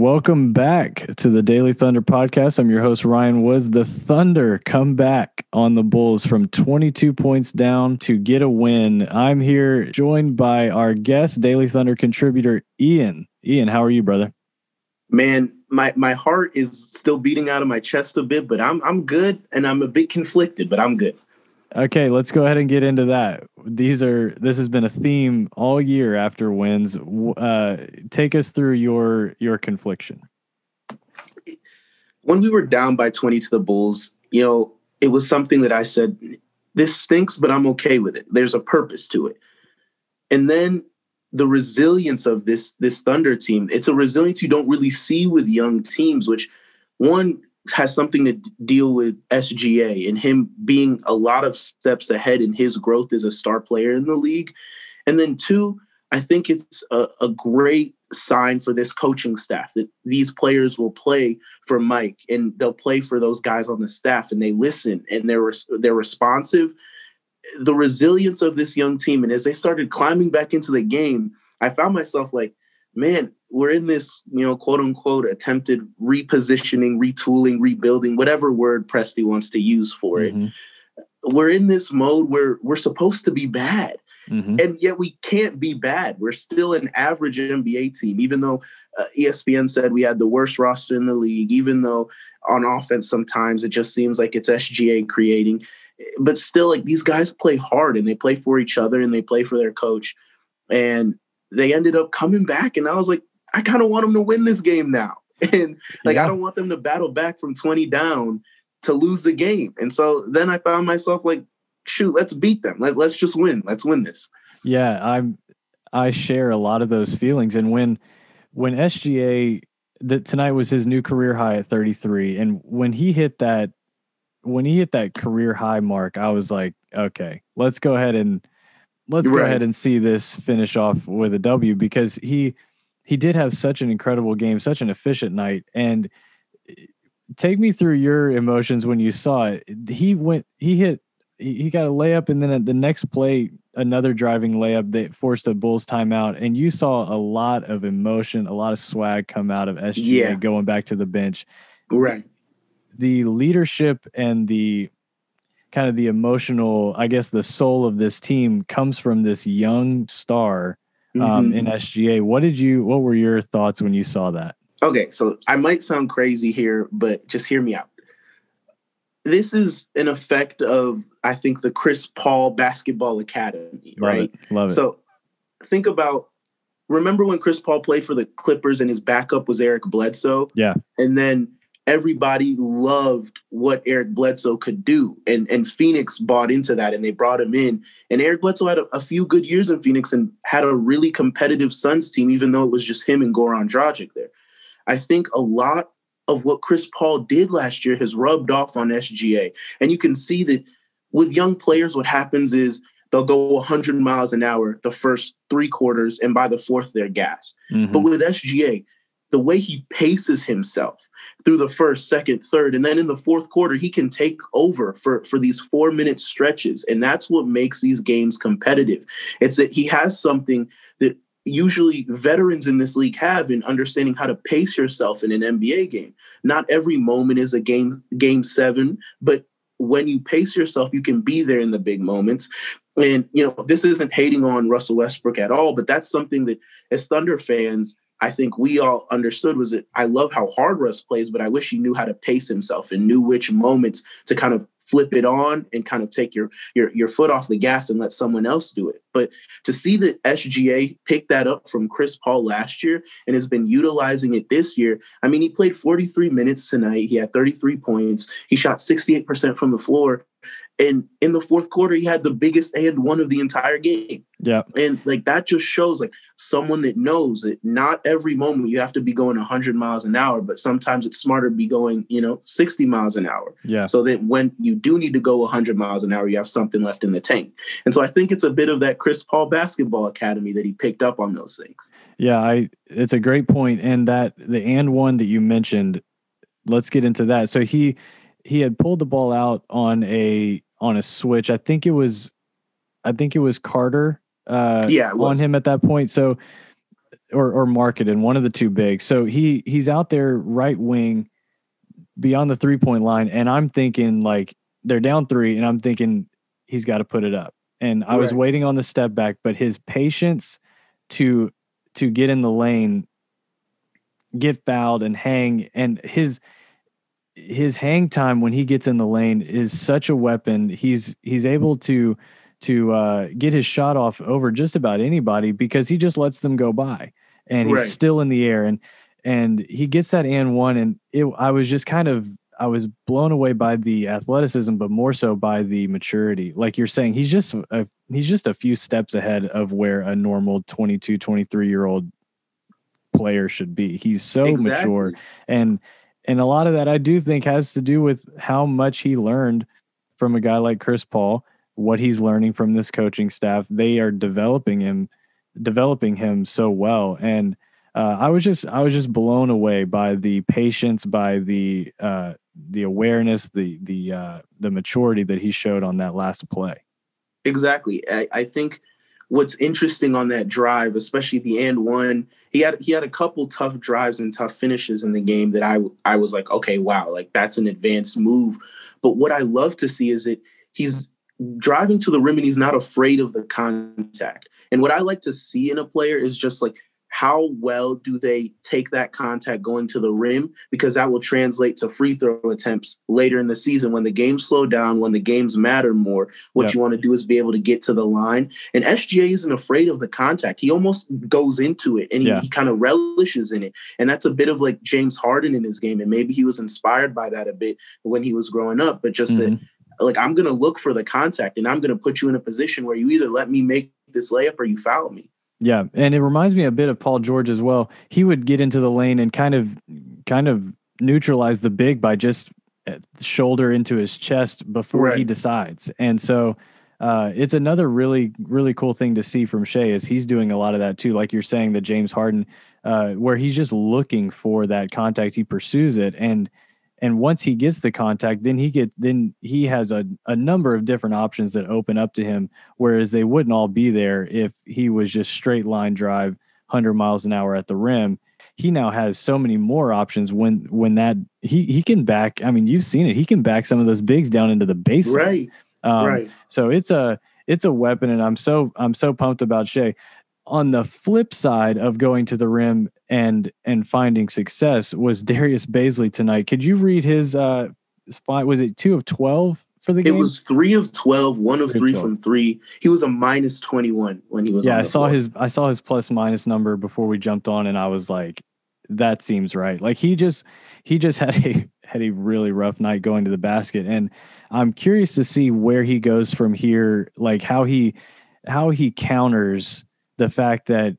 Welcome back to the Daily Thunder podcast. I'm your host, Ryan Woods. The Thunder come back on the Bulls from 22 points down to get a win. I'm here joined by our guest, Daily Thunder contributor, Ian. Ian, how are you, brother? Man, my, my heart is still beating out of my chest a bit, but I'm I'm good and I'm a bit conflicted, but I'm good. Okay, let's go ahead and get into that. These are this has been a theme all year after wins. Uh, take us through your your confliction. When we were down by 20 to the Bulls, you know, it was something that I said, this stinks, but I'm okay with it. There's a purpose to it. And then the resilience of this this Thunder team, it's a resilience you don't really see with young teams, which one has something to deal with SGA and him being a lot of steps ahead in his growth as a star player in the league. And then two, I think it's a, a great sign for this coaching staff that these players will play for Mike and they'll play for those guys on the staff and they listen and they're they're responsive. The resilience of this young team and as they started climbing back into the game, I found myself like, man, we're in this, you know, quote unquote attempted repositioning, retooling, rebuilding, whatever word Presti wants to use for it. Mm-hmm. We're in this mode where we're supposed to be bad. Mm-hmm. And yet we can't be bad. We're still an average NBA team, even though uh, ESPN said we had the worst roster in the league, even though on offense sometimes it just seems like it's SGA creating. But still, like these guys play hard and they play for each other and they play for their coach. And they ended up coming back. And I was like, I kind of want them to win this game now. And like, yeah. I don't want them to battle back from 20 down to lose the game. And so then I found myself like, shoot, let's beat them. Let, let's just win. Let's win this. Yeah. I'm, I share a lot of those feelings. And when, when SGA, that tonight was his new career high at 33. And when he hit that, when he hit that career high mark, I was like, okay, let's go ahead and let's right. go ahead and see this finish off with a W because he he did have such an incredible game, such an efficient night. And eh, take me through your emotions when you saw it. He went, he hit, he got a layup, and then at the next play, another driving layup that forced a Bulls timeout. And you saw a lot of emotion, a lot of swag come out of SGA yeah. going back to the bench. Right. The leadership and the kind of the emotional, I guess, the soul of this team comes from this young star um, mm-hmm. in SGA. What did you? What were your thoughts when you saw that? Okay, so I might sound crazy here, but just hear me out. This is an effect of, I think, the Chris Paul Basketball Academy, Love right? It. Love it. So think about remember when Chris Paul played for the Clippers and his backup was Eric Bledsoe? Yeah. And then everybody loved what Eric Bledsoe could do. And, and Phoenix bought into that and they brought him in. And Eric Bledsoe had a, a, few good years in Phoenix and had a really competitive Suns team, even though it was just him and Goran Dragic there. I think a lot of what Chris Paul did last year has rubbed off on SGA. And you can see that with young players, what happens is they'll go 100 miles an hour the first three quarters, and by the fourth, they're gas. Mm-hmm. But with SGA, the way he paces himself through the first, second, third, and then in the fourth quarter, he can take over for, for these four minute stretches. And that's what makes these games competitive. It's that he has something that usually veterans in this league have in understanding how to pace yourself in an NBA game. Not every moment is a game game seven, but when you pace yourself, you can be there in the big moments. And you know, this isn't hating on Russell Westbrook at all, but that's something that as Thunder fans, I think we all understood was that I love how hard Russ plays, but I wish he knew how to pace himself and knew which moments to kind of flip it on and kind of take your your your foot off the gas and let someone else do it. But to see that SGA picked that up from Chris Paul last year and has been utilizing it this year. I mean, he played 43 minutes tonight. He had 33 points. He shot 68% from the floor. And in the fourth quarter, he had the biggest and one of the entire game. Yeah. And like that just shows like someone that knows that not every moment you have to be going 100 miles an hour, but sometimes it's smarter to be going, you know, 60 miles an hour. Yeah. So that when you do need to go 100 miles an hour, you have something left in the tank. And so I think it's a bit of that Chris Paul basketball academy that he picked up on those things. Yeah, I it's a great point and that the and one that you mentioned, let's get into that. So he he had pulled the ball out on a on a switch. I think it was, I think it was Carter. Uh, Yeah, on him at that point. So, or or Markkanen, one of the two big. So he he's out there right wing, beyond the three point line, and I'm thinking like they're down three, and I'm thinking he's got to put it up. And I was waiting on the step back, but his patience to to get in the lane, get fouled and hang, and his his hang time when he gets in the lane is such a weapon. He's he's able to to uh, get his shot off over just about anybody because he just lets them go by, and he's Right. still in the air and and he gets that and one and it, I was just kind of I was blown away by the athleticism, but more so by the maturity. Like you're saying, he's just a, he's just a few steps ahead of where a normal 22, 23 year old player should be. He's so mature and and a lot of that I do think has to do with how much he learned from a guy like Chris Paul, what he's learning from this coaching staff. They are developing him, developing him so well, and uh, I was just I was just blown away by the patience, by the uh, the awareness, the the uh, the maturity that he showed on that last play. Exactly. I, I think what's interesting on that drive, especially the end one, he had he had a couple tough drives and tough finishes in the game that I I was like, okay, wow, like that's an advanced move. But what I love to see is that he's driving to the rim and he's not afraid of the contact. And what I like to see in a player is just like how well do they take that contact going to the rim because that will translate to free throw attempts later in the season when the games slow down when the games matter more what Yeah. you want to do is be able to get to the line and sga isn't afraid of the contact he almost goes into it and he, Yeah. he kind of relishes in it and that's a bit of like james harden in his game and maybe he was inspired by that a bit when he was growing up but just that Mhm. like i'm gonna look for the contact and i'm gonna put you in a position where you either let me make this layup or you foul me Yeah, and it reminds me a bit of Paul George as well. He would get into the lane and kind of kind of neutralize the big by just uh, shoulder into his chest before he decides. And so uh, it's another really really cool thing to see from Shai is he's doing a lot of that too. Like you're saying, the James Harden, uh, where he's just looking for that contact, he pursues it, and and once he gets the contact, then he get then he has a, a number of different options that open up to him whereas they wouldn't all be there if he was just straight line drive 100 miles an hour at the rim. He now has so many more options when when that he he can back i mean you've seen it. He can back some of those bigs down into the baseline right. Um, right. so it's a it's a weapon and i'm so i'm so pumped about Shai. On the flip side of going to the rim and and finding success was Darius Bazley tonight. Could you read his uh spot? Was it two of twelve for the It game? It was three of 12, one of Three three 12. from three. He was a minus 21 when he was yeah, on I saw floor. his I saw his plus minus number before we jumped on, and I was like, that seems right. Like he just he just had a had a really rough night going to the basket, and I'm curious to see where he goes from here. Like how he how he counters the fact that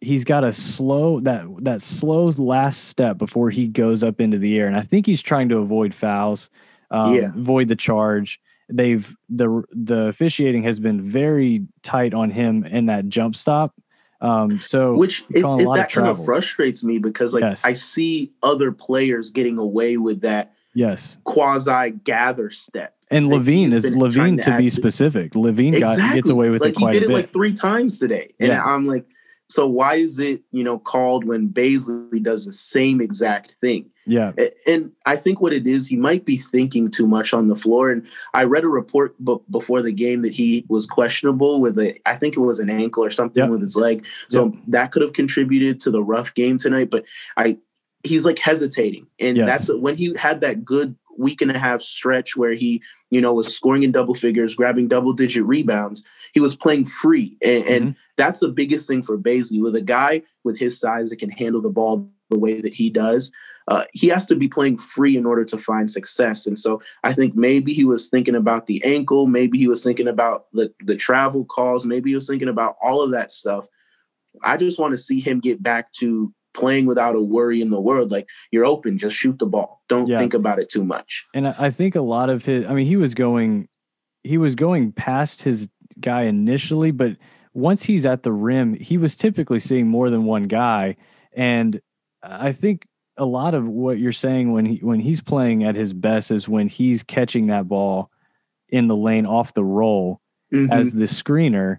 he's got a slow that that slow last step before he goes up into the air, and I think he's trying to avoid fouls, um, Yeah. avoid the charge. They've the the officiating has been very tight on him in that jump stop. Um, so Which it, it- lot of that kind of frustrates me because like Yes. I see other players getting away with that yes, quasi gather step. And LaVine is LaVine to to be specific. LaVine got Exactly. gets away with like it quite he did it like three times today. And Yeah. I'm like, so why is it, you know, called when Bazley does the same exact thing? yeah, And I think what it is, he might be thinking too much on the floor. And I read a report b- before the game that he was questionable with a, I think it was an ankle or something Yep. with his leg. So Yep. that could have contributed to the rough game tonight. But I, he's like hesitating, and Yes. that's when he had that good week and a half stretch where he, you know, was scoring in double figures, grabbing double digit rebounds. He was playing free, and, and Mhm. that's the biggest thing for Bazley. With a guy with his size that can handle the ball the way that he does, uh, he has to be playing free in order to find success. And so I think maybe he was thinking about the ankle, maybe he was thinking about the the travel calls, maybe he was thinking about all of that stuff. I just want to see him get back to playing without a worry in the world. Like you're open, just shoot the ball. Don't Yeah. think about it too much. and I think a lot of his. I mean, he was going, he was going past his guy initially, but once he's at the rim, he was typically seeing more than one guy, and I think a lot of what you're saying when he when he's playing at his best is when he's catching that ball in the lane off the roll Mhm. as the screener,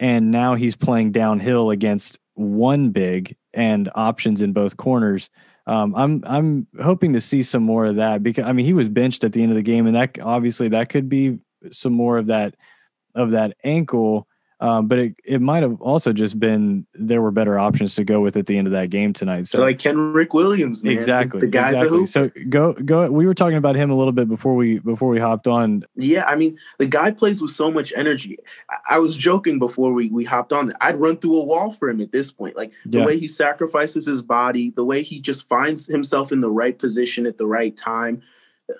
and now he's playing downhill against one big and options in both corners. Um, I'm I'm hoping to see some more of that because I mean he was benched at the end of the game, and that obviously that could be some more of that of that ankle. Um, but it, it might have also just been there were better options to go with at the end of that game tonight. So like Kenrich Williams, man. Exactly, The, guy's a exactly. So go go. We were talking about him a little bit before we before we hopped on. Yeah, I mean, the guy plays with so much energy. I, I was joking before we, we hopped on. I'd run through a wall for him at this point. Like the Yeah. way he sacrifices his body, the way he just finds himself in the right position at the right time.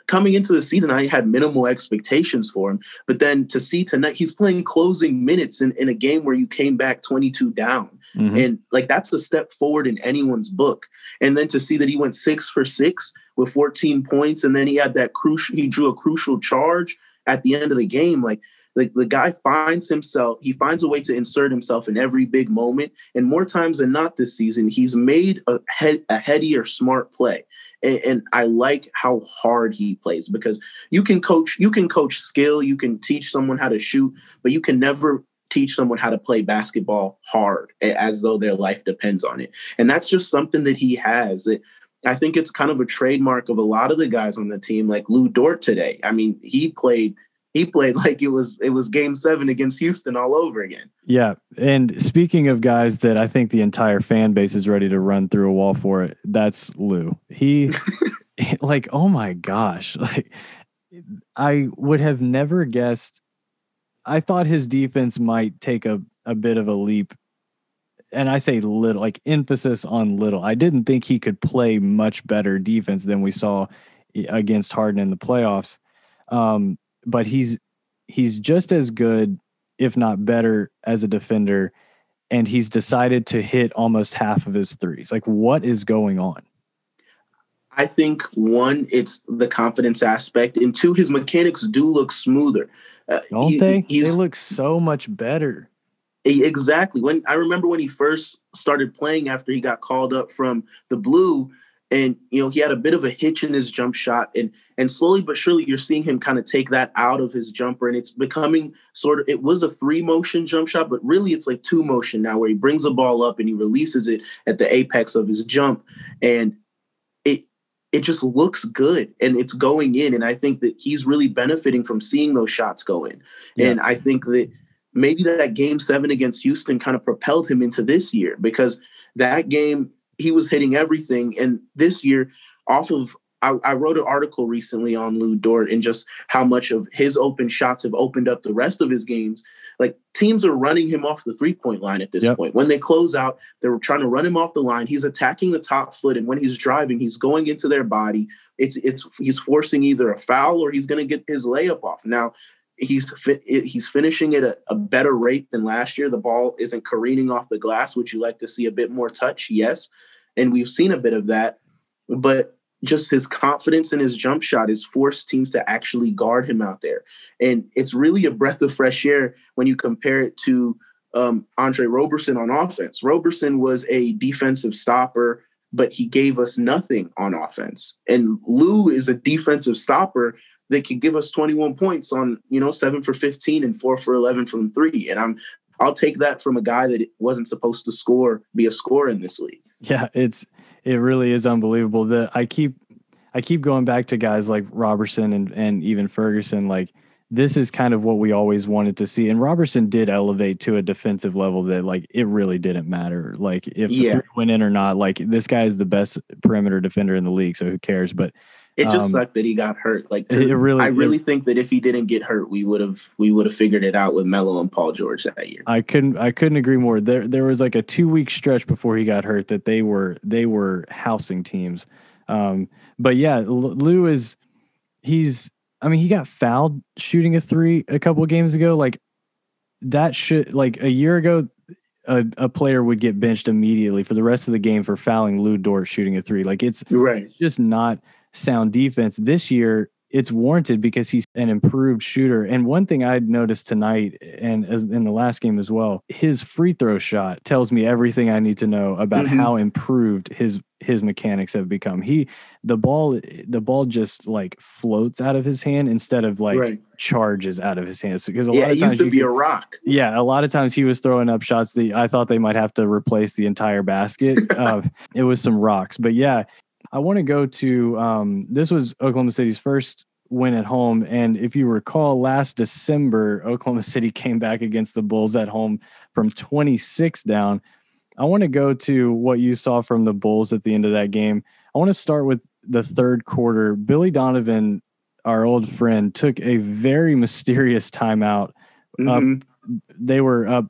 Coming into the season, I had minimal expectations for him. But then to see tonight, he's playing closing minutes in, in a game where you came back 22 down. Mhm. And like that's a step forward in anyone's book. And then to see that he went six for six with 14 points, and then he had that crucial, he drew a crucial charge at the end of the game. Like the, the guy finds himself, he finds a way to insert himself in every big moment. And more times than not this season, he's made a head a heady or smart play. And, and I like how hard he plays because you can coach, you can coach skill, you can teach someone how to shoot, but you can never teach someone how to play basketball hard as though their life depends on it. And that's just something that he has. It, I think it's kind of a trademark of a lot of the guys on the team, like Lu Dort today. I mean, he played he played like it was it was game seven against Houston all over again. Yeah, and speaking of guys that I think the entire fan base is ready to run through a wall for it, that's Lu. He, like, oh my gosh, like, I would have never guessed. I thought his defense might take a a bit of a leap, and I say little, like emphasis on little. I didn't think he could play much better defense than we saw against Harden in the playoffs. Um, but he's he's just as good, if not better, as a defender. And he's decided to hit almost half of his threes. Like, what is going on? I think one, it's the confidence aspect, and two, his mechanics do look smoother. Uh, Don't he- they? They look so much better. Exactly. When I remember when he first started playing after he got called up from the blue, and you know he had a bit of a hitch in his jump shot, and and slowly but surely you're seeing him kind of take that out of his jumper, and it's becoming sort of it was a three motion jump shot, but really it's like two motion now, where he brings the ball up and he releases it at the apex of his jump, and it it just looks good and it's going in, and I think that he's really benefiting from seeing those shots go in, Yeah. and I think that maybe that game seven against Houston kind of propelled him into this year because that game he was hitting everything. And this year, off of I, I wrote an article recently on Lu Dort and just how much of his open shots have opened up the rest of his games. Like teams are running him off the three point line at this Yep. point. When they close out, they're trying to run him off the line. He's attacking the top foot, and when he's driving, he's going into their body. It's it's he's forcing either a foul or he's going to get his layup off. Now he's fi- he's finishing at a, a better rate than last year. The ball isn't careening off the glass. Would you like to see a bit more touch? Yes, and we've seen a bit of that, but just his confidence in his jump shot has forced teams to actually guard him out there, and it's really a breath of fresh air when you compare it to um, Andre Roberson on offense. Roberson was a defensive stopper. But he gave us nothing on offense. And Lu is a defensive stopper that could give us 21 points on, you know, seven for 15 and four for 11 from three. And I'm, I'll take that from a guy that wasn't supposed to score, be a scorer in this league. Yeah, it's it really is unbelievable. That I keep I keep going back to guys like Roberson and and even Ferguson. Like this is kind of what we always wanted to see. And Roberson did elevate to a defensive level that like it really didn't matter. Like if the three went in or not. Like this guy is the best perimeter defender in the league, so who cares? But It just Um, sucked that he got hurt. Like it really- I it- really think that if he didn't get hurt, we would have we would have figured it out with Melo and Paul George that year. I couldn't I couldn't agree more. There there was like a two week stretch before he got hurt that they were they were housing teams. Um, but yeah, Lu is he's I mean he got fouled shooting a three a couple of games ago. Like that should like a year ago, a, a player would get benched immediately for the rest of the game for fouling Lu Dort shooting a three. Like it's Right. just not sound defense. This year, it's warranted because he's an improved shooter. And one thing I'd noticed tonight and as in the last game as well, his free throw shot tells me everything I need to know about mm-hmm. how improved his his mechanics have become. He the ball the ball just like floats out of his hand instead of like right. charges out of his hands. Because a yeah, lot of times used to be could, a rock. Yeah, a lot of times he was throwing up shots that I thought they might have to replace the entire basket. uh, it was some rocks, but yeah, I want to go to um, this was Oklahoma City's first win at home. And if you recall, last December, Oklahoma City came back against the Bulls at home from 26 down. I want to go to what you saw from the Bulls at the end of that game. I want to start with the third quarter. Billy Donovan, our old friend, took a very mysterious timeout. Mm-hmm. Up, they were up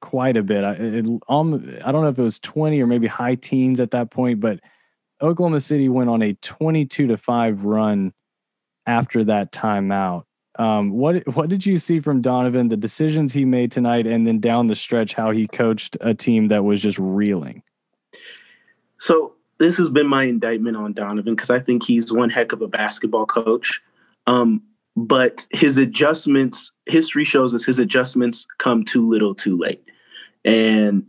quite a bit. I, it, um, I don't know if it was 20 or maybe high teens at that point, but Oklahoma City went on a 22 to 5 run after that timeout. Um, what what did you see from Donovan, the decisions he made tonight, and then down the stretch, how he coached a team that was just reeling? So this has been my indictment on Donovan because I think he's one heck of a basketball coach. Um, but his adjustments, history shows us his adjustments come too little, too late. And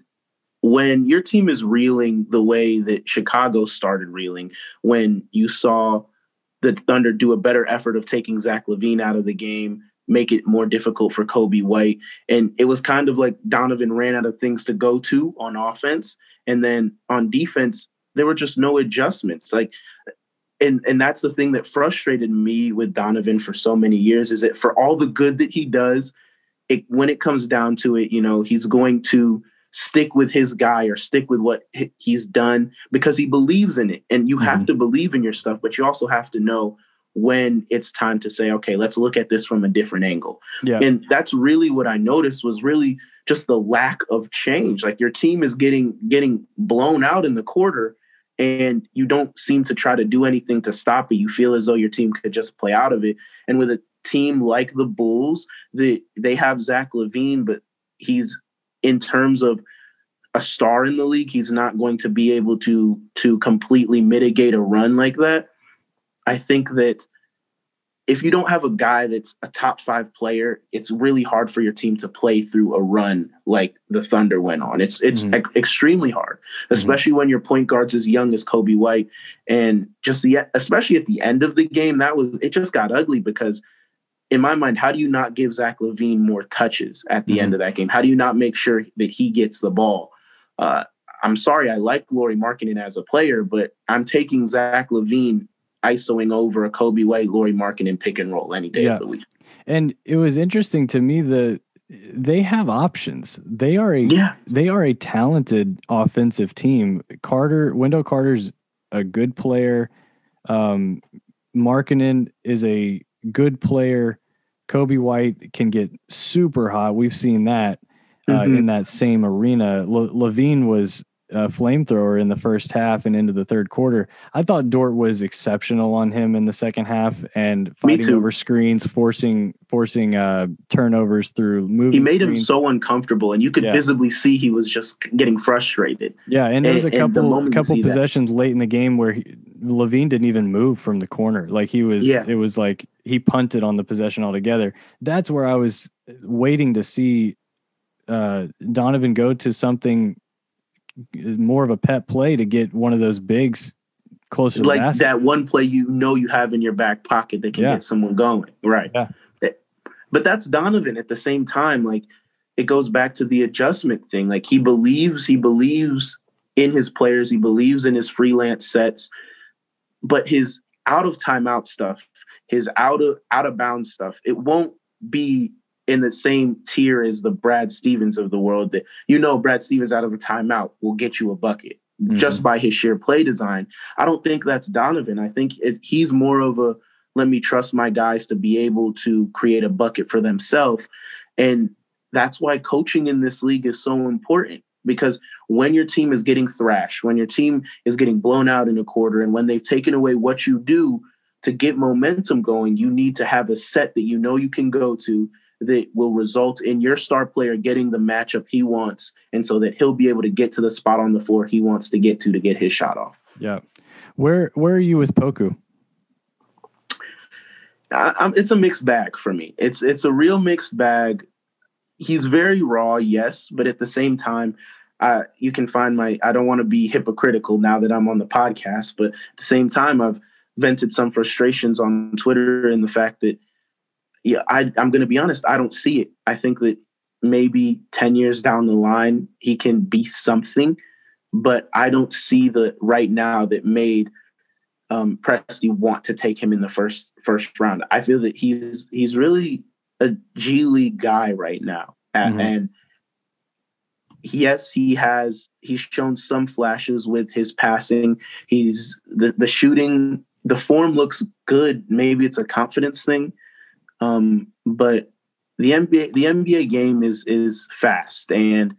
when your team is reeling the way that Chicago started reeling, when you saw the Thunder do a better effort of taking Zach LaVine out of the game, make it more difficult for Coby White. And it was kind of like Donovan ran out of things to go to on offense. And then on defense, there were just no adjustments. Like, and and that's the thing that frustrated me with Donovan for so many years is that for all the good that he does, it when it comes down to it, you know, he's going to stick with his guy or stick with what he's done because he believes in it. And you have mm-hmm. to believe in your stuff, but you also have to know when it's time to say, okay, let's look at this from a different angle. Yeah. And that's really what I noticed was really just the lack of change. Like your team is getting getting blown out in the quarter and you don't seem to try to do anything to stop it. You feel as though your team could just play out of it. And with a team like the Bulls, the, they have Zach LaVine, but he's in terms of a star in the league, he's not going to be able to to completely mitigate a run like that. I think that if you don't have a guy that's a top five player, it's really hard for your team to play through a run like the Thunder went on. It's it's mm-hmm. extremely hard, mm-hmm. especially mm-hmm. when your point guard's as young as Coby White, and just the especially at the end of the game, that was it just got ugly because in my mind, how do you not give Zach LaVine more touches at the mm-hmm. end of that game? How do you not make sure that he gets the ball? Uh, I'm sorry, I like Lauri Markkanen as a player, but I'm taking Zach LaVine isoing over a Coby White, Lauri Markkanen pick and roll any day yeah. of the week. And it was interesting to me that they have options. They are a yeah. they are a talented offensive team. Carter Wendell Carter's a good player. Um, Markkanen is a good player. Coby White can get super hot. We've seen that uh, mm-hmm. in that same arena. L- LaVine was a flamethrower in the first half and into the third quarter. I thought Dort was exceptional on him in the second half and fighting over screens, forcing forcing uh, turnovers through moving. He made screens. him so uncomfortable, and you could yeah. visibly see he was just getting frustrated. Yeah, and there was a couple the couple possessions that. late in the game where he, LaVine didn't even move from the corner. Like he was, yeah. it was like he punted on the possession altogether. That's where I was waiting to see uh, Donovan go to something more of a pet play to get one of those bigs closer like that one play you know you have in your back pocket that can yeah. get someone going right yeah. but that's donovan at the same time like it goes back to the adjustment thing like he believes he believes in his players he believes in his freelance sets but his out of timeout stuff his out of out of bounds stuff it won't be in the same tier as the Brad Stevens of the world that you know Brad Stevens out of a timeout will get you a bucket mm-hmm. just by his sheer play design. I don't think that's Donovan. I think if he's more of a let me trust my guys to be able to create a bucket for themselves. And that's why coaching in this league is so important because when your team is getting thrashed, when your team is getting blown out in a quarter, and when they've taken away what you do to get momentum going, you need to have a set that you know you can go to that will result in your star player getting the matchup he wants, and so that he'll be able to get to the spot on the floor he wants to get to to get his shot off. Yeah, where where are you with Poku? I, it's a mixed bag for me. It's it's a real mixed bag. He's very raw, yes, but at the same time, uh, you can find my. I don't want to be hypocritical now that I'm on the podcast, but at the same time, I've vented some frustrations on Twitter and the fact that, yeah, I, I'm going to be honest. I don't see it. I think that maybe 10 years down the line he can be something but i don't see the right now that made um Presti want to take him in the first first round i feel that he's he's really a g league guy right now mm-hmm. and yes he has he's shown some flashes with his passing he's the the shooting the form looks good maybe it's a confidence thing um but the NBA the NBA game is is fast and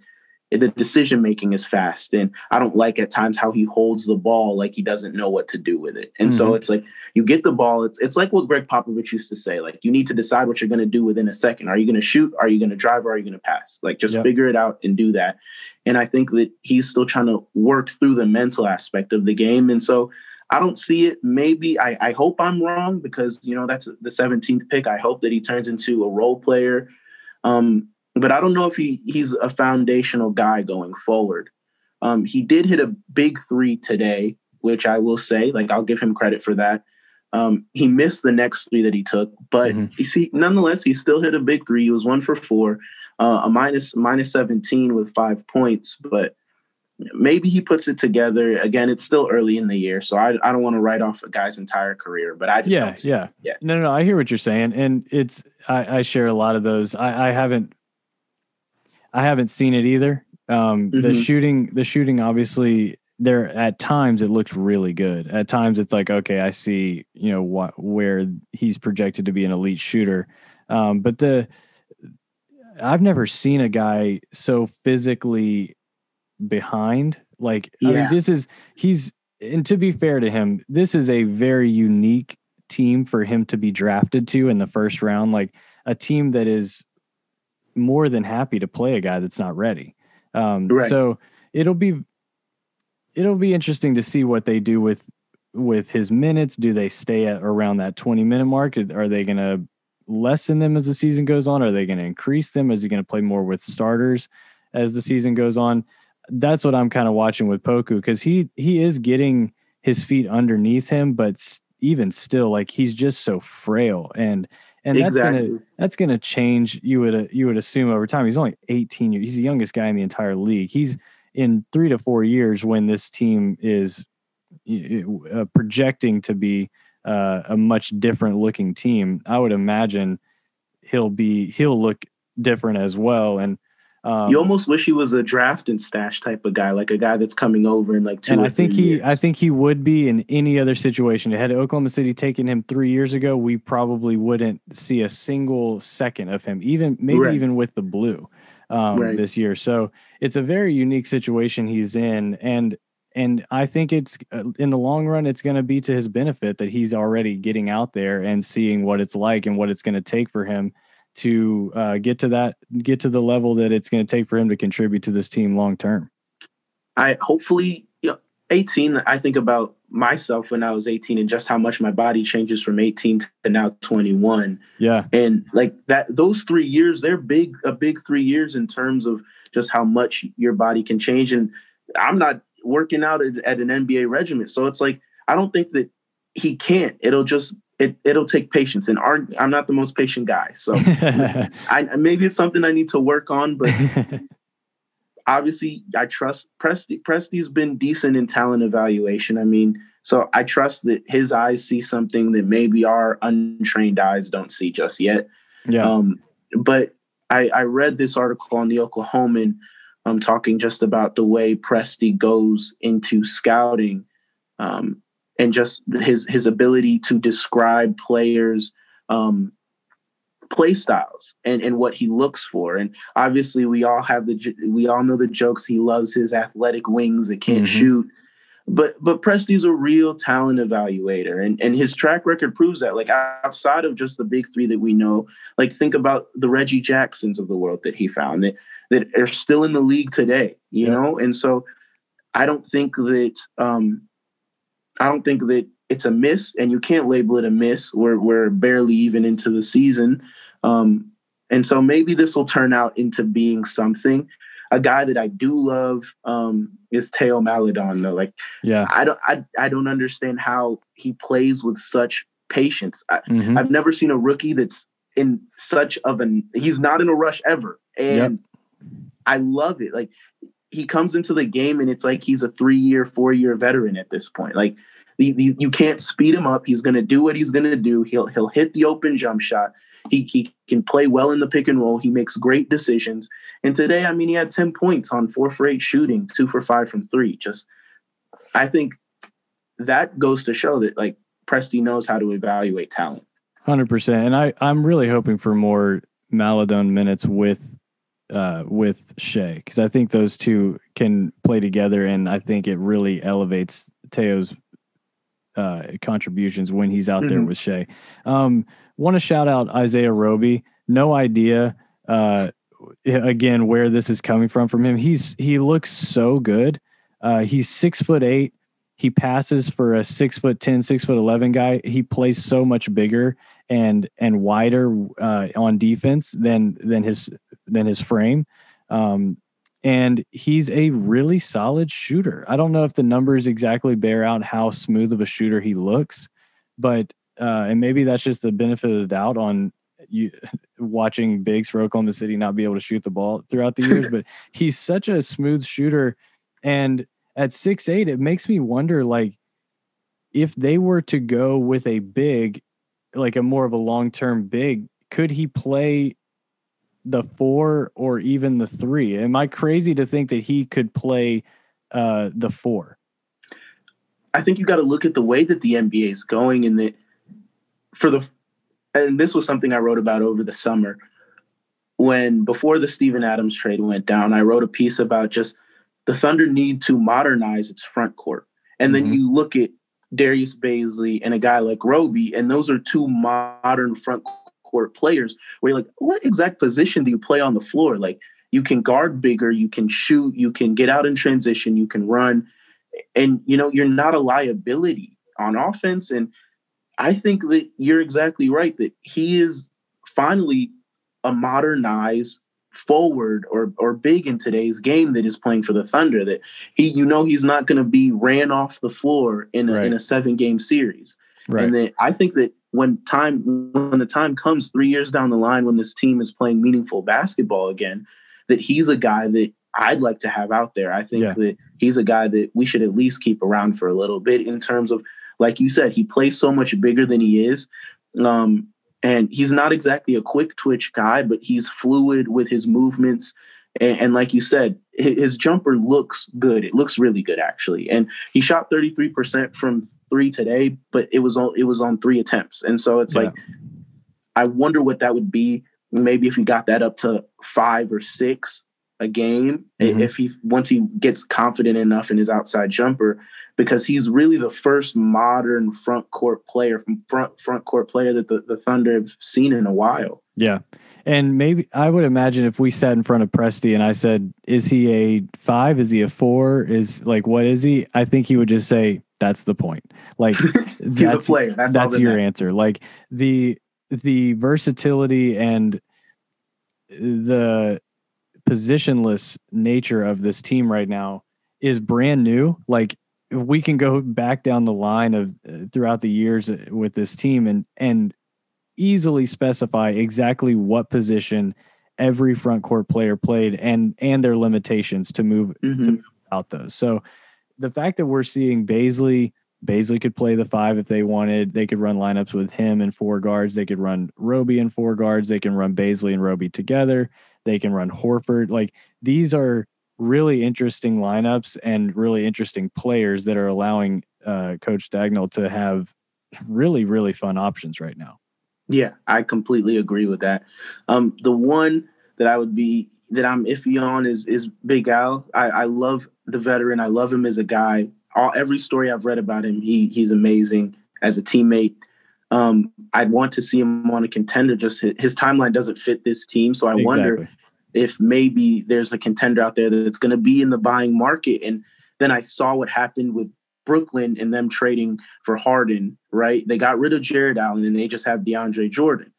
the decision making is fast and I don't like at times how he holds the ball like he doesn't know what to do with it. And mm-hmm. so it's like you get the ball it's it's like what Gregg Popovich used to say like you need to decide what you're going to do within a second. Are you going to shoot? Are you going to drive or are you going to pass? Like just yep. figure it out and do that. And I think that he's still trying to work through the mental aspect of the game and so I don't see it. Maybe I, I hope I'm wrong because you know that's the 17th pick. I hope that he turns into a role player. Um, but I don't know if he he's a foundational guy going forward. Um, he did hit a big three today, which I will say, like I'll give him credit for that. Um, he missed the next three that he took, but mm-hmm. you see, nonetheless, he still hit a big three. He was one for four, uh, a minus minus 17 with five points, but maybe he puts it together. Again, it's still early in the year, so I, I don't want to write off a guy's entire career, but I just yeah, yeah, yeah. No, no, no. I hear what you're saying, and it's I, I share a lot of those. I, I haven't I haven't seen it either. Um, mm-hmm. The shooting, the shooting, obviously, there at times it looks really good. At times, it's like okay, I see you know what where he's projected to be an elite shooter, um, but the I've never seen a guy so physically behind. Like, yeah. I mean, this is he's and to be fair to him, this is a very unique team for him to be drafted to in the first round. Like a team that is more than happy to play a guy that's not ready. Um, right. So it'll be it'll be interesting to see what they do with with his minutes. Do they stay at around that twenty minute mark? Are they going to lessen them as the season goes on? Are they going to increase them? Is he going to play more with starters as the season goes on? That's what I'm kind of watching with Poku because he he is getting his feet underneath him, but even still, like he's just so frail and and that's exactly. gonna that's gonna change. You would you would assume over time. He's only 18 years. He's the youngest guy in the entire league. He's in three to four years when this team is uh, projecting to be uh, a much different looking team. I would imagine he'll be he'll look different as well and um, you almost wish he was a draft and stash type of guy, like a guy that's coming over in like two. And I think he, years. I think he would be in any other situation. Had Oklahoma City taken him three years ago, we probably wouldn't see a single second of him, even maybe right. even with the blue um, right. this year. So it's a very unique situation he's in, and and I think it's uh, in the long run, it's going to be to his benefit that he's already getting out there and seeing what it's like and what it's going to take for him to uh, get to that get to the level that it's going to take for him to contribute to this team long term. I hopefully you know, 18 i think about myself when i was 18 and just how much my body changes from 18 to now 21 yeah. And like that those three years they're big a big three years in terms of just how much your body can change. And i'm not working out at, at an nba regiment so it's like i don't think that he can't. It'll just it it'll take patience. And our, i'm not the most patient guy so i maybe it's something i need to work on but obviously i trust Presti Presti's been decent in talent evaluation i mean so i trust that his eyes see something that maybe our untrained eyes don't see just yet. Yeah. Um but i i read this article on the oklahoman um talking just about the way Presti goes into scouting um and just his his ability to describe players um, play styles and, and what he looks for. And obviously we all have the we all know the jokes. He loves his athletic wings that can't mm-hmm. shoot. But but Presti's a real talent evaluator and, and his track record proves that. Like outside of just the big three that we know, like think about the Reggie Jacksons of the world that he found that that are still in the league today, you yeah. know? And so I don't think that um I don't think that it's a miss, and you can't label it a miss. We're we're barely even into the season, um, and so maybe this will turn out into being something. A guy that I do love um, is Teo Maledon, though. Like, yeah, I don't I I don't understand how he plays with such patience. I, mm-hmm. I've never seen a rookie that's in such of an he's not in a rush ever, and yep. I love it. Like he comes into the game and it's like he's a three year, four year veteran at this point. Like the, the, you can't speed him up. He's going to do what he's going to do. He'll he'll hit the open jump shot. He he can play well in the pick and roll. He makes great decisions. And today, I mean, he had ten points on four for eight shooting, two for five from three. Just I think that goes to show that like Presti knows how to evaluate talent. Hundred percent. And I I'm really hoping for more Maledon minutes with uh, with Shai because I think those two can play together, and I think it really elevates Teo's uh, contributions when he's out mm-hmm. there with Shai. Um, Want to shout out Isaiah Roby. No idea uh, again where this is coming from from him. He's he looks so good. Uh, he's six foot eight. He passes for a six foot ten, six foot eleven guy. He plays so much bigger and and wider uh, on defense than than his than his frame. Um, and he's a really solid shooter. I don't know if the numbers exactly bear out how smooth of a shooter he looks, but uh, and maybe that's just the benefit of the doubt on you watching bigs for Oklahoma City not be able to shoot the ball throughout the years. but he's such a smooth shooter, and at six eight, it makes me wonder like if they were to go with a big like a more of a long term big, could he play the four or even the three? Am I crazy to think that he could play uh, the four? I think you got to look at the way that the NBA is going, and that for the and this was something I wrote about over the summer when before the Steven Adams trade went down. I wrote a piece about just the Thunder need to modernize its front court, and then mm-hmm. you look at Darius Bazley and a guy like Roby, and those are two modern front court players where you're like, what exact position do you play on the floor? Like you can guard bigger, you can shoot, you can get out in transition, you can run, and you know, you're not a liability on offense. And I think that you're exactly right that he is finally a modernized forward or or big in today's game that is playing for the Thunder that he you know he's not going to be ran off the floor in a, right. in a seven game series. Right. And then I think that when time when the time comes 3 years down the line when this team is playing meaningful basketball again that he's a guy that I'd like to have out there. I think yeah. that he's a guy that we should at least keep around for a little bit in terms of like you said he plays so much bigger than he is. Um, and he's not exactly a quick twitch guy, but he's fluid with his movements. And, and, like you said, his jumper looks good. It looks really good, actually. And he shot 33% from three today, but it was on it was on three attempts. And so it's yeah. like, I wonder what that would be. Maybe if he got that up to five or six a game, mm-hmm. if he once he gets confident enough in his outside jumper, because he's really the first modern front court player from front front court player that the, the Thunder have seen in a while. Yeah. And maybe I would imagine if we sat in front of Presti and I said, Is he a five? Is he a four? Is like what is he? I think he would just say, That's the point. Like he's that's, a player. That's, that's your answer. Like the the versatility and the positionless nature of this team right now is brand new. Like we can go back down the line of uh, throughout the years uh, with this team and and easily specify exactly what position every front court player played and and their limitations to move mm-hmm. to move out those. So the fact that we're seeing Bazley, Bazley could play the five if they wanted. They could run lineups with him and four guards. They could run Roby and four guards. They can run Bazley and Roby together. They can run Horford. Like these are really interesting lineups and really interesting players that are allowing uh, Coach Daigneault to have really, really fun options right now. Yeah, I completely agree with that. Um, the one that I would be that I'm iffy on is is Big Al. I, I love the veteran. I love him as a guy. All every story I've read about him, he he's amazing as a teammate. Um, I'd want to see him on a contender. Just his, his timeline doesn't fit this team, so I exactly. wonder if maybe there's a contender out there that's going to be in the buying market. And then I saw what happened with Brooklyn and them trading for Harden, right? They got rid of Jarrett Allen and they just have DeAndre Jordan.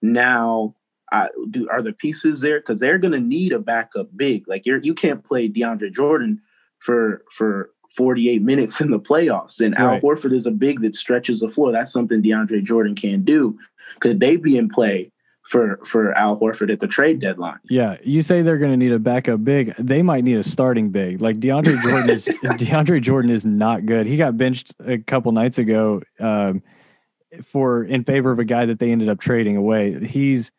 Now, uh, do are the pieces there? Because they're going to need a backup big. Like you're you can't play DeAndre Jordan for for 48 minutes in the playoffs. And right. Al Horford is a big that stretches the floor. That's something DeAndre Jordan can't do. Could they be in play for for Al Horford at the trade deadline. Yeah, you say they're going to need a backup big. They might need a starting big. Like DeAndre Jordan is DeAndre Jordan is not good. He got benched a couple nights ago um, for in favor of a guy that they ended up trading away. He's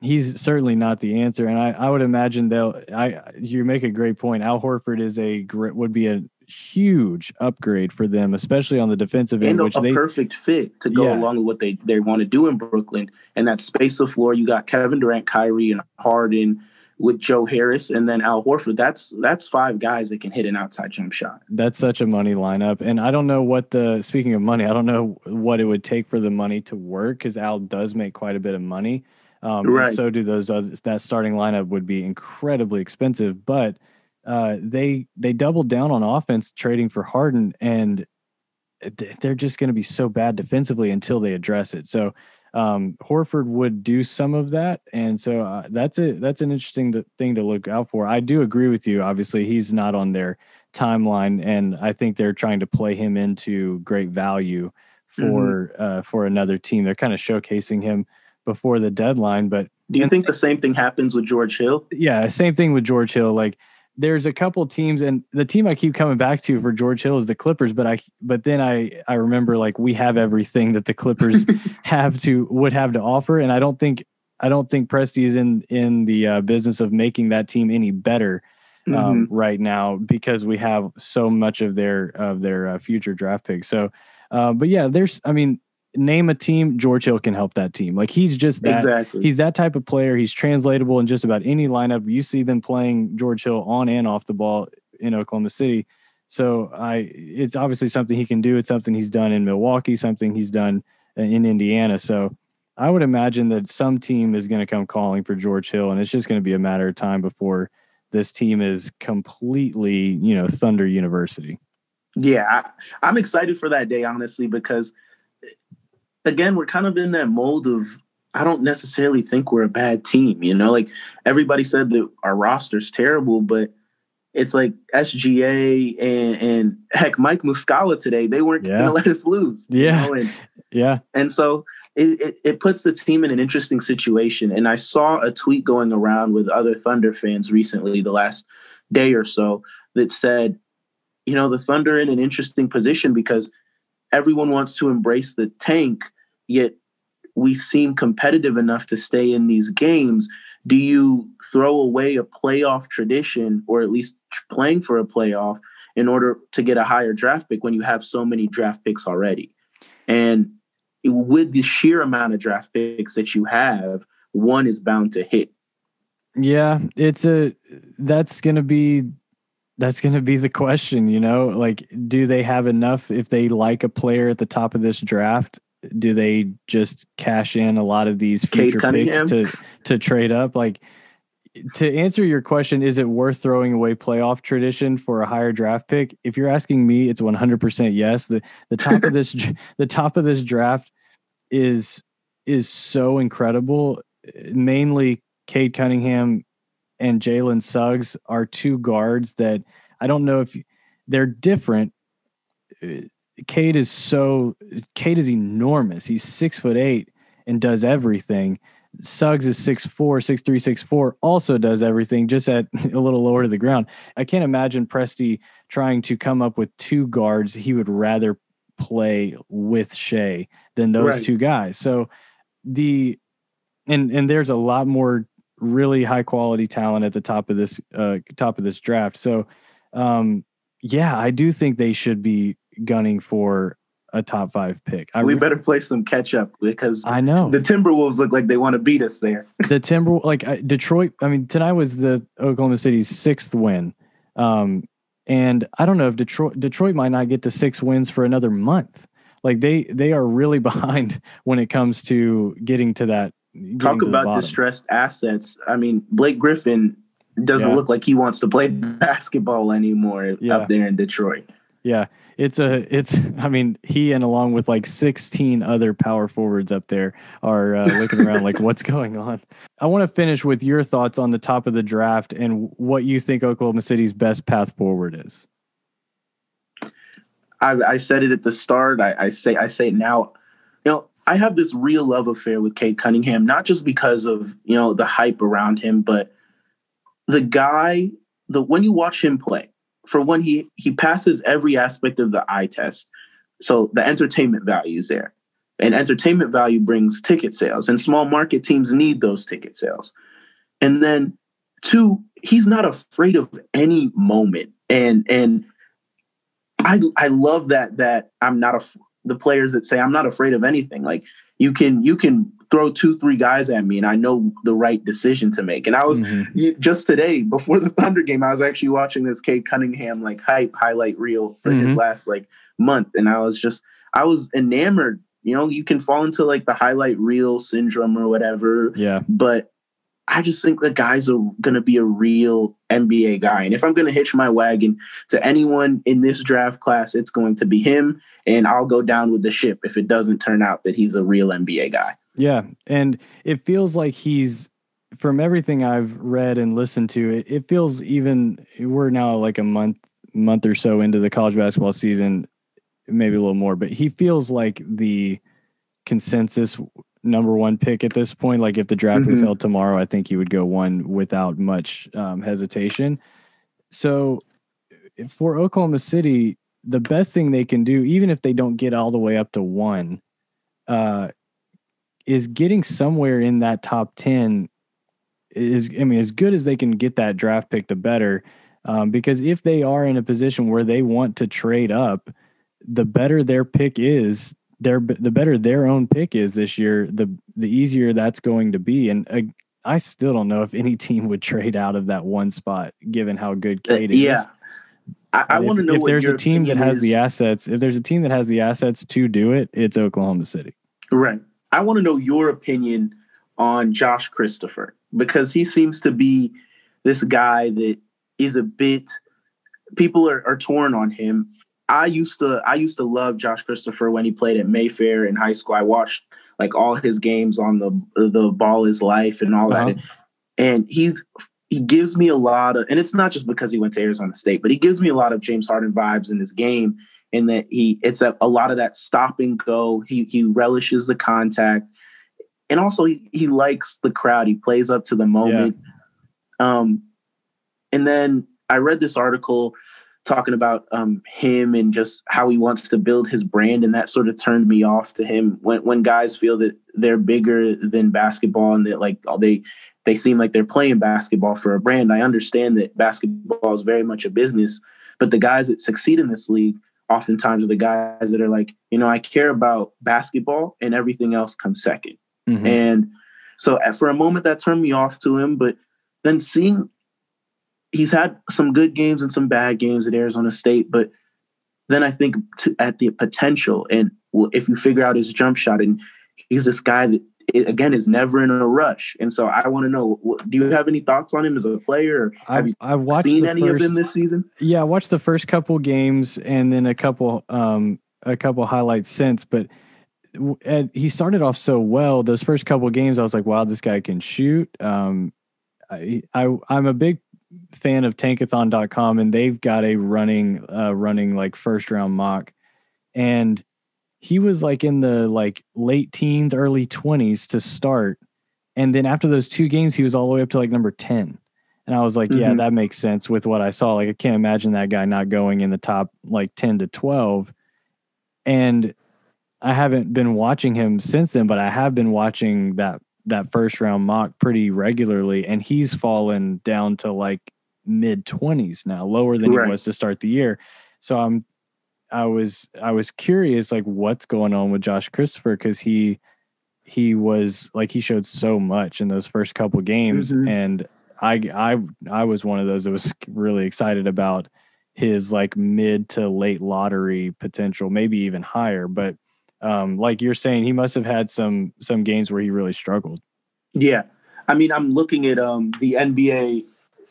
he's certainly not the answer, and I, I would imagine they'll. I you make a great point. Al Horford is a would be a huge upgrade for them, especially on the defensive end. And which a they, perfect fit to go yeah. along with what they, they want to do in Brooklyn. And that space of floor, you got Kevin Durant, Kyrie, and Harden with Joe Harris, and then Al Horford. That's that's five guys that can hit an outside jump shot. That's such a money lineup, and I don't know what the speaking of money, I don't know what it would take for the money to work because Al does make quite a bit of money. Um, right. So do those others. That starting lineup would be incredibly expensive, but uh, they they doubled down on offense trading for Harden, and they're just going to be so bad defensively until they address it. So um, Horford would do some of that, and so uh, that's a that's an interesting to, thing to look out for. I do agree with you. Obviously, he's not on their timeline, and I think they're trying to play him into great value for mm-hmm. uh, for another team. They're kind of showcasing him before the deadline, but do you think the same thing happens with George Hill? Yeah, same thing with George Hill. Like there's a couple teams and the team I keep coming back to for George Hill is the Clippers, but I but then I I remember like we have everything that the Clippers have to would have to offer and I don't think I don't think Presti is in in the uh, business of making that team any better um, mm-hmm. right now because we have so much of their of their uh, future draft picks. So uh, but yeah, there's I mean name a team, George Hill can help that team. Like he's just that exactly. he's that type of player. He's translatable in just about any lineup. You see them playing George Hill on and off the ball in Oklahoma City. So I it's obviously something he can do. It's something he's done in Milwaukee, something he's done uh, in Indiana. So I would imagine that some team is going to come calling for George Hill and it's just going to be a matter of time before this team is completely, you know, Thunder University. Yeah, I, I'm excited for that day honestly because again, we're kind of in that mold of I don't necessarily think we're a bad team. You know, like everybody said that our roster's terrible, but it's like SGA and, and heck, Mike Muscala today, they weren't yeah. going to let us lose. Yeah. You know? and, yeah. And so it, it, it, puts the team in an interesting situation. And I saw a tweet going around with other Thunder fans recently, the last day or so, that said, you know, the Thunder in an interesting position because everyone wants to embrace the tank, yet we seem competitive enough to stay in these games. Do you throw away a playoff tradition or at least playing for a playoff in order to get a higher draft pick when you have so many draft picks already? And with the sheer amount of draft picks that you have, one is bound to hit. Yeah, it's a that's going to be that's going to be the question, you know, like do they have enough if they like a player at the top of this draft? Do they just cash in a lot of these future picks to to trade up? Like to answer your question, is it worth throwing away playoff tradition for a higher draft pick? If you're asking me, it's 100% yes. The the top of this the top of this draft is is so incredible. Mainly Cade Cunningham and Jalen Suggs are two guards that I don't know if they're different. Uh, Cade is so Cade is enormous. He's six foot eight and does everything. Suggs is six four, six three, six four, also does everything, just at a little lower to the ground. I can't imagine Presti trying to come up with two guards. He would rather play with Shai than those right. two guys. So the and and there's a lot more really high quality talent at the top of this uh, top of this draft. So, um, yeah, I do think they should be gunning for a top five pick. I we re- better play some catch up because I know the Timberwolves look like they want to beat us there. the Timber, like uh, Detroit. I mean, tonight was the Oklahoma City's sixth win, um, and I don't know if Detroit Detroit might not get to six wins for another month. Like they they are really behind when it comes to getting to that Talk about distressed assets. I mean, Blake Griffin doesn't yeah. look like he wants to play basketball anymore yeah. up there in Detroit. Yeah. it's a it's I mean he and along with like 16 other power forwards up there are uh, looking around like what's going on. I want to finish with your thoughts on the top of the draft and what you think Oklahoma City's best path forward is. I, I said it at the start. I, I say I say it now. I have this real love affair with Cade Cunningham, not just because of you know the hype around him, but the guy. The when you watch him play, for when he he passes every aspect of the eye test. So the entertainment value is there. And entertainment value brings ticket sales, and small market teams need those ticket sales. And then two, he's not afraid of any moment. And and I I love that that I'm not a the players that say I'm not afraid of anything. Like you can you can throw two three guys at me and I know the right decision to make. And I was mm-hmm. just today before the Thunder game, I was actually watching this Cade Cunningham like hype highlight reel for mm-hmm. his last like month, and I was just I was enamored. You know, you can fall into like the highlight reel syndrome or whatever. Yeah. But I just think the guy's going to be a real NBA guy. And if I'm going to hitch my wagon to anyone in this draft class, it's going to be him. And I'll go down with the ship if it doesn't turn out that he's a real NBA guy. Yeah. And it feels like he's, from everything I've read and listened to, it, it feels even, we're now like a month, month or so into the college basketball season, maybe a little more, but he feels like the consensus number one pick at this point. Like if the draft mm-hmm. was held tomorrow, I think he would go one without much um, hesitation. So for Oklahoma City, the best thing they can do, even if they don't get all the way up to one, uh, is getting somewhere in that top 10 is, I mean, as good as they can get that draft pick, the better. Um, because if they are in a position where they want to trade up, the better their pick is, their the better their own pick is this year, the the easier that's going to be. And uh, I still don't know if any team would trade out of that one spot, given how good uh, Cade uh, yeah. is. I, I want to know if there's a team that has is. the assets. If there's a team that has the assets to do it, it's Oklahoma City. Right. I want to know your opinion on Josh Christopher because he seems to be this guy that is a bit. People are, are torn on him. I used to I used to love Josh Christopher when he played at Mayfair in high school. I watched like all his games on the the ball is life and all uh-huh. that. And he's he gives me a lot of and it's not just because he went to Arizona State, but he gives me a lot of James Harden vibes in his game in that he it's a, a lot of that stop and go. He he relishes the contact. And also he, he likes the crowd. He plays up to the moment. Yeah. Um and then I read this article talking about um, him and just how he wants to build his brand, and that sort of turned me off to him. When when guys feel that they're bigger than basketball and that like they they seem like they're playing basketball for a brand, I understand that basketball is very much a business. But the guys that succeed in this league oftentimes are the guys that are like, you know, I care about basketball and everything else comes 2nd mm-hmm. And so for a moment that turned me off to him, but then seeing he's had some good games and some bad games at Arizona State, but then I think to, at the potential and if you figure out his jump shot and he's this guy that again is never in a rush. And so I want to know, do you have any thoughts on him as a player? have you I watched seen any first, of him this season? Yeah, I watched the first couple games and then a couple um a couple highlights since, but he started off so well. Those first couple games, I was like, wow, this guy can shoot. Um, I, I I'm a big fan of tankathon.com and they've got a running uh running like first round mock. And he was like in the like late teens early 20s to start. And then after those two games he was all the way up to like number 10 and i was like mm-hmm. yeah that makes sense with what i saw. Like i can't imagine that guy not going in the top like 10 to 12 and i haven't been watching him since then but i have been watching that that first round mock pretty regularly, and he's fallen down to like mid twenties now, lower than he was to start the year. So I'm, I was, I was curious, like what's going on with Josh Christopher because he, he was like he showed so much in those first couple games, mm-hmm. and I, I, I was one of those that was really excited about his like mid to late lottery potential, maybe even higher, but um, like you're saying, he must have had some some games where he really struggled. Yeah, I mean, I'm looking at um, the NBA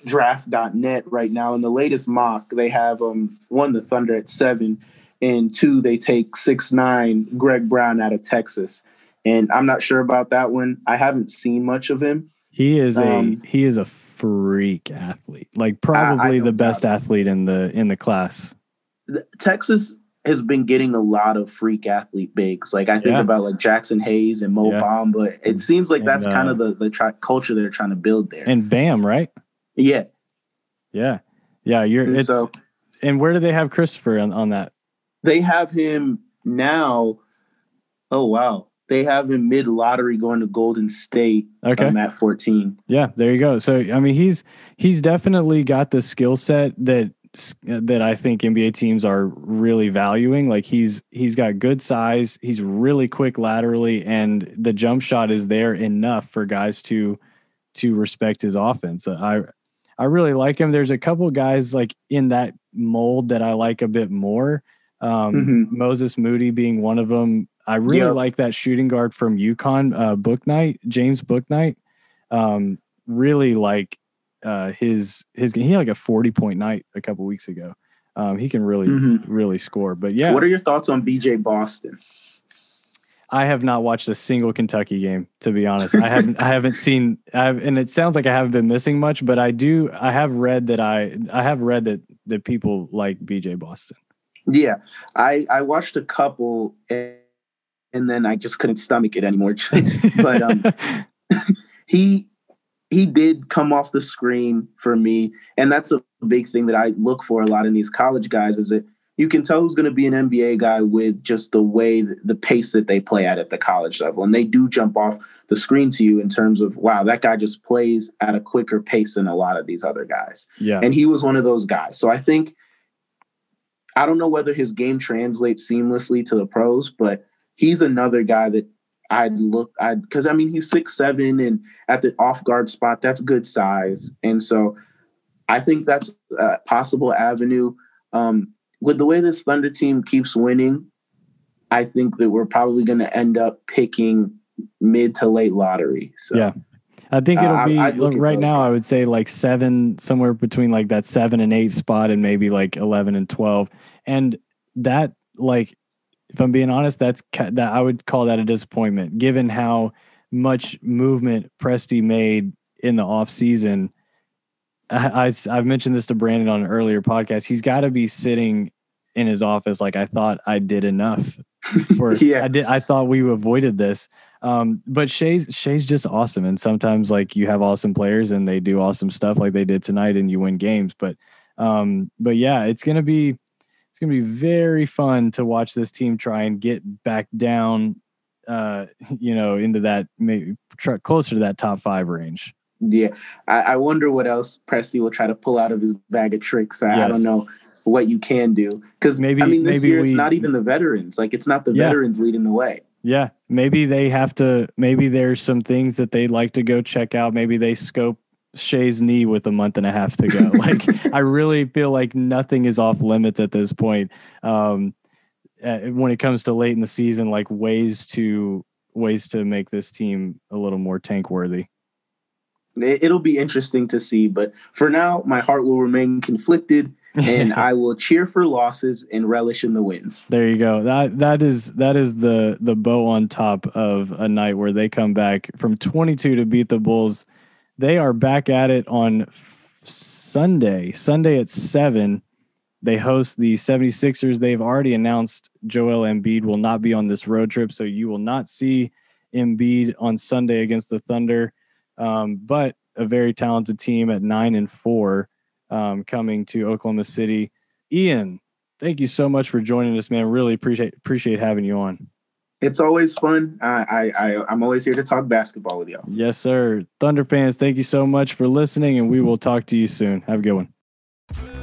draft.net right now. In the latest mock, they have um, one the Thunder at seven, and two, they take six nine Greg Brown out of Texas. And I'm not sure about that one. I haven't seen much of him. He is um, a he is a freak athlete. Like probably I, I the best athlete in the in the class. Texas has been getting a lot of freak athlete bigs. Like I think yeah. about like Jaxson Hayes and Mo yeah. Bamba, but it seems like and, that's uh, kind of the the tri- culture they're trying to build there. And Bam, right? Yeah, yeah, yeah. You're and it's so, and where do they have Christopher on, on that? They have him now. Oh wow, they have him mid lottery going to Golden State. Okay, um, at fourteen. Yeah, there you go. So I mean, he's he's definitely got the skill set that that I think NBA teams are really valuing. Like he's he's got good size, he's really quick laterally, and the jump shot is there enough for guys to to respect his offense. I I really like him. There's a couple guys like in that mold that I like a bit more. Um, mm-hmm. Moses Moody being one of them. I really yep. like that shooting guard from UConn, uh, Bouknight, James Bouknight. Um, really like uh, his his he had like a 40 point night a couple weeks ago. Um, he can really mm-hmm. really score. But yeah, what are your thoughts on BJ Boston? I have not watched a single Kentucky game to be honest. I haven't I haven't seen I've, and it sounds like I haven't been missing much, but I do I have read that I I have read that that people like BJ Boston. Yeah. I I watched a couple and, and then I just couldn't stomach it anymore. but um he he did come off the screen for me, and that's a big thing that I look for a lot in these college guys. Is that you can tell who's going to be an NBA guy with just the way the pace that they play at at the college level, and they do jump off the screen to you in terms of wow, that guy just plays at a quicker pace than a lot of these other guys. Yeah, and he was one of those guys. So I think I don't know whether his game translates seamlessly to the pros, but he's another guy that I'd look, I because I mean he's six seven and at the off guard spot that's good size, and so I think that's a possible avenue. Um, with the way this Thunder team keeps winning, I think that we're probably going to end up picking mid to late lottery. So yeah. I think it'll be uh, right now. Guys. I would say like seven, somewhere between like that seven and eight spot, and maybe like eleven and twelve. And that like if I'm being honest, that's that I would call that a disappointment given how much movement Presti made in the off season. I, I have mentioned this to Brandon on an earlier podcast. He's got to be sitting in his office like I thought I did enough. For yeah, I did. I thought we avoided this. Um, but Shai's Shai's just awesome, and sometimes like you have awesome players and they do awesome stuff like they did tonight, and you win games. But um, but yeah, it's gonna be going to be very fun to watch this team try and get back down, uh, you know, into that maybe try, closer to that top five range. Yeah, I, I, wonder what else Presti will try to pull out of his bag of tricks. I, yes. I don't know what you can do because maybe I mean this maybe year we, it's not even the veterans. Like it's not the yeah. veterans leading the way. Yeah, maybe they have to. Maybe there's some things that they'd like to go check out. Maybe they scope Shai's knee with a month and a half to go. like I really feel like nothing is off limits at this point. Um, uh, when it comes to late in the season, like ways to ways to make this team a little more tank worthy. It'll be interesting to see, but for now, my heart will remain conflicted, and I will cheer for losses and relish in the wins. There you go. That that is that is the the bow on top of a night where they come back from 22 to beat the Bulls they are back at it on Sunday. Sunday at 7. They host the 76ers. They've already announced Joel Embiid will not be on this road trip, so you will not see Embiid on Sunday against the Thunder. Um, but a very talented team at 9 and 4 um, coming to Oklahoma City. Ian, thank you so much for joining us, man. Really appreciate appreciate having you on it's always fun. I, I, I am always here to talk basketball with y'all. Yes, sir. Thunder fans, thank you so much for listening, and we will talk to you soon. Have a good one.